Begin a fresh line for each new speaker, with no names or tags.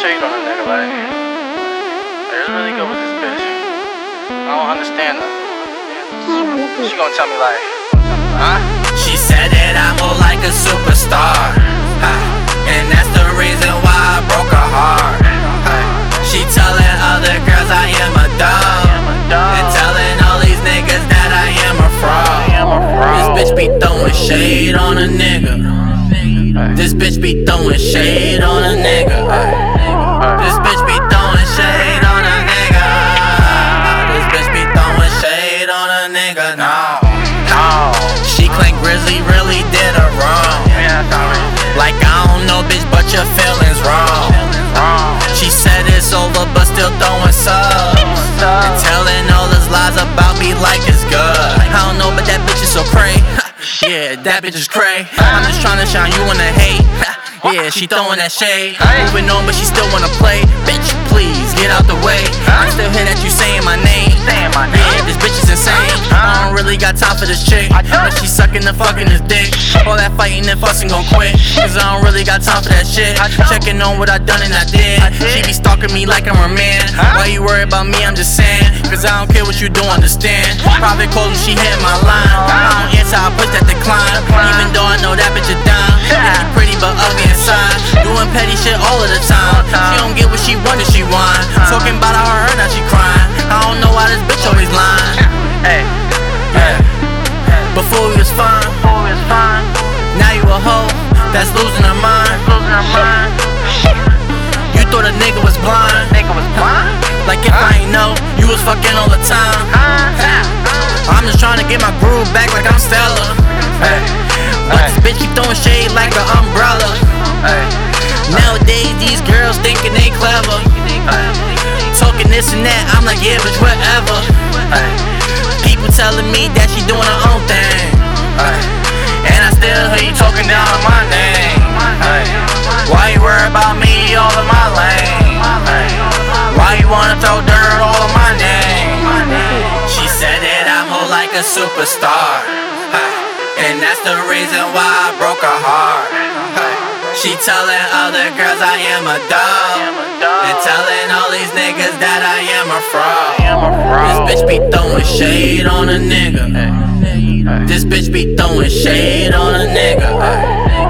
shade on a nigga like. This bitch. I don't understand her. She gonna tell me like?
She said that I'm move like a superstar. And that's the reason why I broke her heart. She telling other girls I am a dog. And telling all these niggas that I am a fraud. This bitch be throwing shade on a nigga. This bitch be throwing shade on a nigga. This bitch be throwing shade on a nigga. This bitch be throwing shade on a nigga. No, no. She claimed Grizzley really did her wrong. Like I don't know, bitch, but your feelings wrong. She said it's over, but still throwing subs. And telling all those lies about me like it's good. I don't know, but that bitch is so cray. Yeah, that bitch is cray. I'm just trying to shine, you in the hate. Yeah, she throwing that shade. Moving on, but she still wanna play. Bitch, please get out the way. I still hear that you saying my name. Yeah, this bitch is insane. I don't really got time for this chick. But she sucking the fucking this dick. All that fighting and fussing gon' quit. Cause I don't really got time for that shit. Checking on what I done and I did. She be stalking me like I'm her man. Why you worry about me? I'm just saying. Cause I don't care what you don't understand. Private calls she hit my line. I don't answer, I push that decline. Even though I know that bitch is down. Yeah, pretty but ugly inside. Doing petty shit all of the time. She don't get what she wanted, she whine. Hoe that's losing her mind. You thought a nigga was blind. Like if I ain't know, you was fucking all the time. I'm just trying to get my groove back like I'm Stella. But this bitch keep throwing shade like an umbrella. Nowadays, these girls thinking they clever. Talking this and that, I'm like, yeah, bitch, whatever. People telling me that she doing her own thing. Down on my name. Why you worry about me all in my lane? Why you wanna throw dirt all on my name? She said that I'm more like a superstar. And that's the reason why I broke her heart. She telling other girls I am a dog. And telling all these niggas that I am a fraud. This bitch be throwing shade on a nigga. This bitch be throwing shade on a nigga.